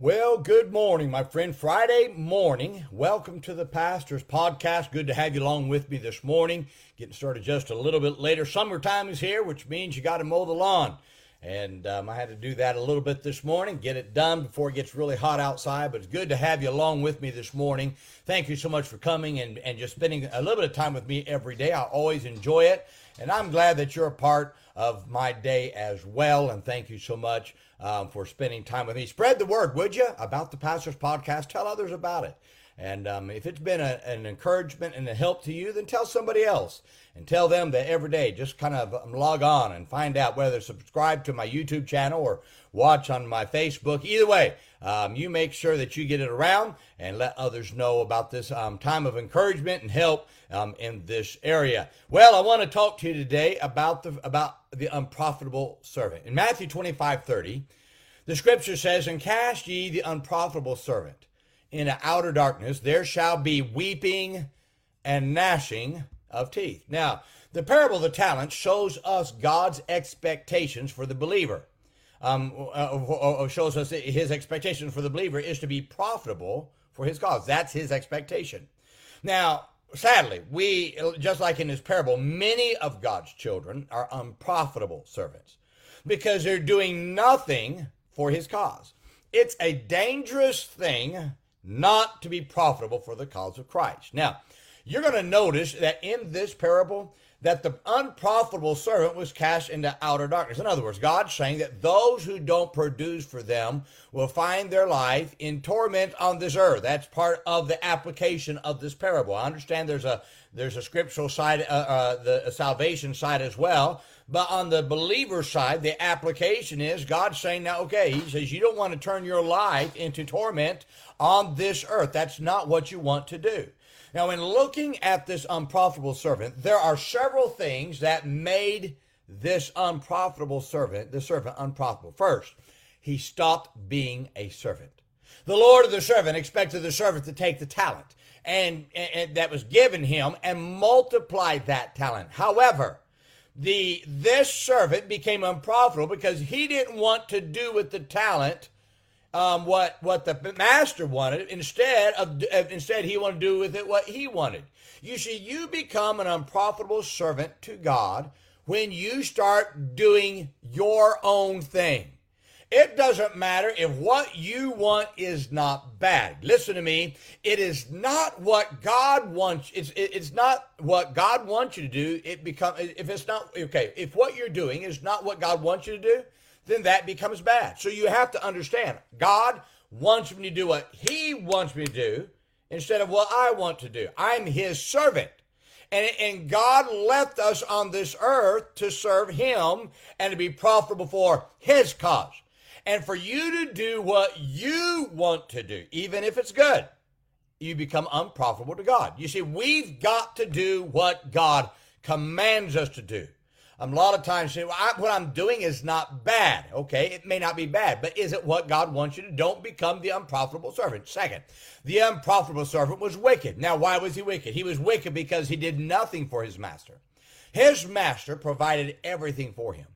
Well, good morning, my friend. Friday morning. Welcome to the Pastor's Podcast. Good to have you along with me this morning. Getting started just a little bit later. Summertime is here, which means you got to mow the lawn. And um, I had to do that a little bit this morning, get it done before it gets really hot outside. But it's good to have you along with me this morning. Thank you so much for coming and, and just spending a little bit of time with me every day. I always enjoy it. And I'm glad that you're a part of my day as well. And thank you so much um, for spending time with me. Spread the word, would you, about the Pastor's Podcast? Tell others about it. And um, if it's been a, an encouragement and a help to you, then tell somebody else and tell them that every day just kind of um, log on and find out whether subscribe to my YouTube channel or watch on my Facebook. Either way, um, you make sure that you get it around and let others know about this um, time of encouragement and help um, in this area. Well, I want to talk to you today about the about the unprofitable servant. In Matthew 25, 30, the scripture says, And cast ye the unprofitable servant into outer darkness, there shall be weeping and gnashing of teeth. Now, the parable of the talents shows us God's expectations for the believer. Um, uh, shows us his expectation for the believer is to be profitable for his cause. That's his expectation. Now, sadly, we, just like in this parable, many of God's children are unprofitable servants because they're doing nothing for his cause. It's a dangerous thing not to be profitable for the cause of Christ. Now, you're going to notice that in this parable, that the unprofitable servant was cast into outer darkness. In other words, God's saying that those who don't produce for them will find their life in torment on this earth. That's part of the application of this parable. I understand there's a there's a scriptural side, uh, uh, the salvation side as well. But on the believer side, the application is God's saying now, okay, He says you don't want to turn your life into torment on this earth. That's not what you want to do. Now, in looking at this unprofitable servant, there are several things that made this unprofitable servant, the servant, unprofitable. First, he stopped being a servant. The Lord of the servant expected the servant to take the talent and, and that was given him and multiply that talent. However, the this servant became unprofitable because he didn't want to do with the talent um, what what the master wanted instead of instead he wanted to do with it what he wanted. You see, you become an unprofitable servant to God when you start doing your own thing. It doesn't matter if what you want is not bad. Listen to me. It is not what God wants. It's it's not what God wants you to do. It become if it's not okay. If what you're doing is not what God wants you to do, then that becomes bad. So you have to understand God wants me to do what He wants me to do instead of what I want to do. I'm His servant. And, and God left us on this earth to serve Him and to be profitable for His cause. And for you to do what you want to do, even if it's good, you become unprofitable to God. You see, we've got to do what God commands us to do. A lot of times I, what I'm doing is not bad. Okay, it may not be bad, but is it what God wants you to? Don't become the unprofitable servant. Second, the unprofitable servant was wicked. Now, why was he wicked? He was wicked because he did nothing for his master. His master provided everything for him,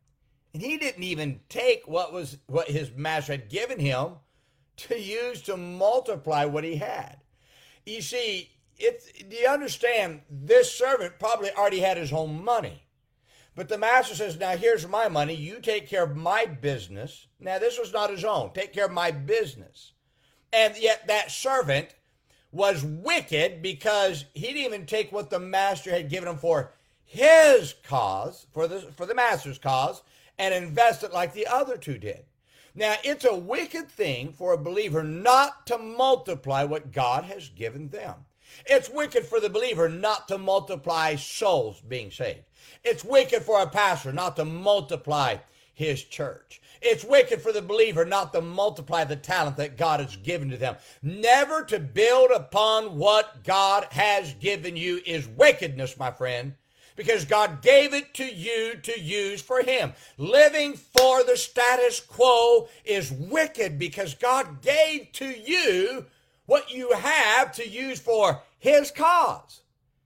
and he didn't even take what was what his master had given him to use to multiply what he had. You see, it's, do you understand? This servant probably already had his own money. But the master says, Now here's my money. You take care of my business. Now, this was not his own. Take care of my business. And yet, that servant was wicked because he didn't even take what the master had given him for his cause, for the, for the master's cause, and invest it like the other two did. Now, it's a wicked thing for a believer not to multiply what God has given them. It's wicked for the believer not to multiply souls being saved. It's wicked for a pastor not to multiply his church. It's wicked for the believer not to multiply the talent that God has given to them. Never to build upon what God has given you is wickedness, my friend, because God gave it to you to use for Him. Living for the status quo is wicked because God gave to you what you have to use for his cause.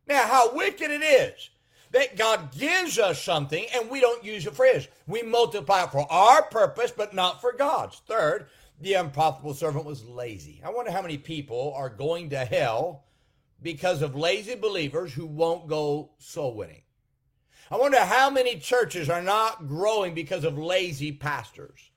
Now, how wicked it is that God gives us something and we don't use it for his. We multiply it for our purpose, but not for God's. Third, the unprofitable servant was lazy. I wonder how many people are going to hell because of lazy believers who won't go soul winning. I wonder how many churches are not growing because of lazy pastors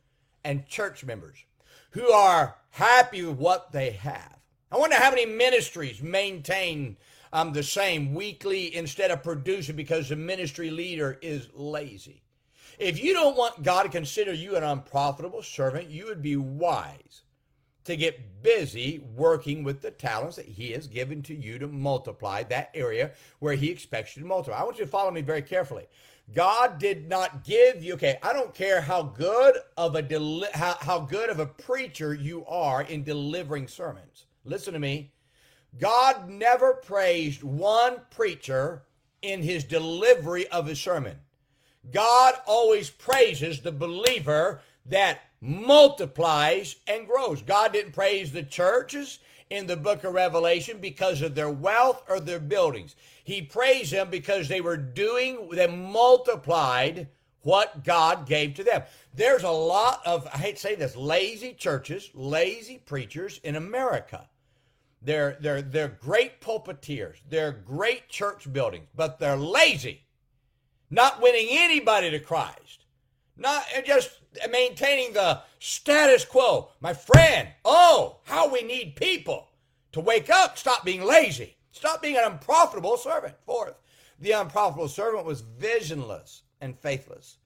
and church members who are happy with what they have. I wonder how many ministries maintain um, the same weekly instead of producing because the ministry leader is lazy. If you don't want God to consider you an unprofitable servant, you would be wise to get busy working with the talents that He has given to you to multiply that area where He expects you to multiply. I want you to follow me very carefully. God did not give you, okay, I don't care how good of a deli- how, how good of a preacher you are in delivering sermons. Listen to me. God never praised one preacher in his delivery of his sermon. God always praises the believer that multiplies and grows. God didn't praise the churches in the book of Revelation because of their wealth or their buildings. He praised them because they were doing, they multiplied what God gave to them. There's a lot of, I hate to say this, lazy churches, lazy preachers in America. They're, they're, they're great pulpiteers. They're great church buildings, but they're lazy. Not winning anybody to Christ. Not just maintaining the status quo. My friend, oh, how we need people to wake up, stop being lazy, stop being an unprofitable servant. Fourth, the unprofitable servant was visionless and faithless.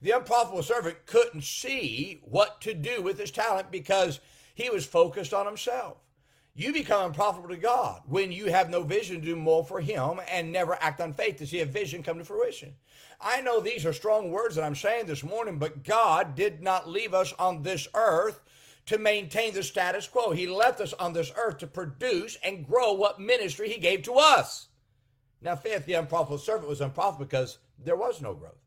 The unprofitable servant couldn't see what to do with his talent because he was focused on himself. You become unprofitable to God when you have no vision to do more for Him and never act on faith to see a vision come to fruition. I know these are strong words that I'm saying this morning, but God did not leave us on this earth to maintain the status quo. He left us on this earth to produce and grow what ministry He gave to us. Now, fifth, the unprofitable servant was unprofitable because there was no growth.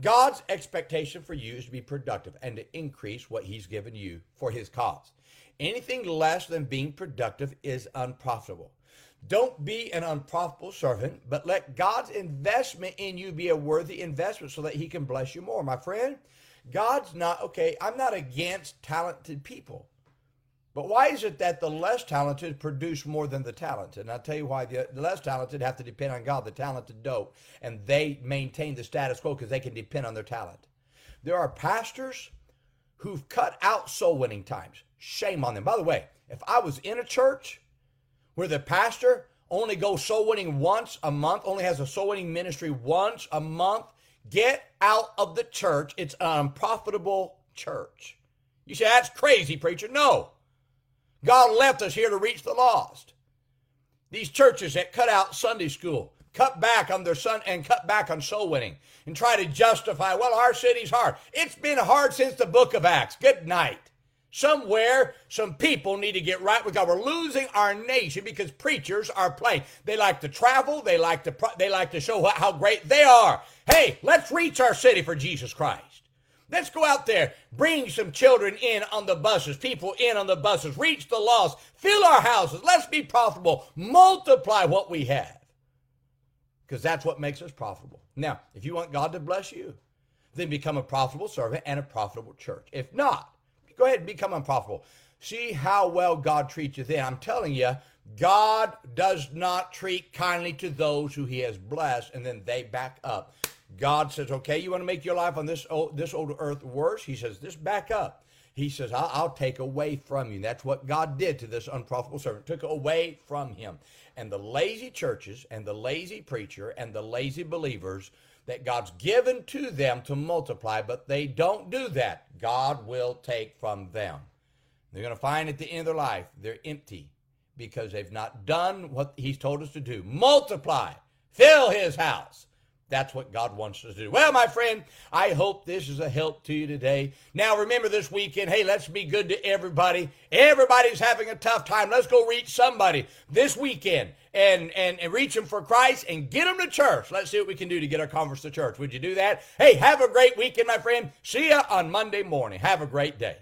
God's expectation for you is to be productive and to increase what He's given you for His cause. Anything less than being productive is unprofitable. Don't be an unprofitable servant, but let God's investment in you be a worthy investment so that He can bless you more. My friend, God's not, okay, I'm not against talented people. But why is it that the less talented produce more than the talented? And I'll tell you why the, less talented have to depend on God, the talented don't. And they maintain the status quo because they can depend on their talent. There are pastors who've cut out soul winning times. Shame on them. By the way, if I was in a church where the pastor only goes soul winning once a month, only has a soul winning ministry once a month, get out of the church. It's an unprofitable church. You say, that's crazy, preacher. No. God left us here to reach the lost. These churches that cut out Sunday school, cut back on their son and cut back on soul winning and try to justify, well, our city's hard. It's been hard since the book of Acts. Good night. Somewhere, some people need to get right with God. We're losing our nation because preachers are playing. They like to travel. They like to they like to show how great they are. Hey, let's reach our city for Jesus Christ. Let's go out there, bring some children in on the buses, people in on the buses, reach the lost, fill our houses. Let's be profitable. Multiply what we have. Because that's what makes us profitable. Now, if you want God to bless you, then become a profitable servant and a profitable church. If not, Go ahead and become unprofitable. See how well God treats you then. I'm telling you, God does not treat kindly to those who he has blessed and then they back up. God says, okay, you want to make your life on this old, this old earth worse? He says, this back up. He says, I'll, I'll take away from you. That's what God did to this unprofitable servant, took away from him. And the lazy churches and the lazy preacher and the lazy believers that God's given to them to multiply, but they don't do that, God will take from them. They're going to find at the end of their life they're empty because they've not done what He's told us to do. Multiply, fill His house. That's what God wants us to do. Well, my friend, I hope this is a help to you today. Now, remember this weekend, hey, let's be good to everybody. Everybody's having a tough time. Let's go reach somebody this weekend and, and, and reach them for Christ and get them to church. Let's see what we can do to get our converts to church. Would you do that? Hey, have a great weekend, my friend. See you on Monday morning. Have a great day.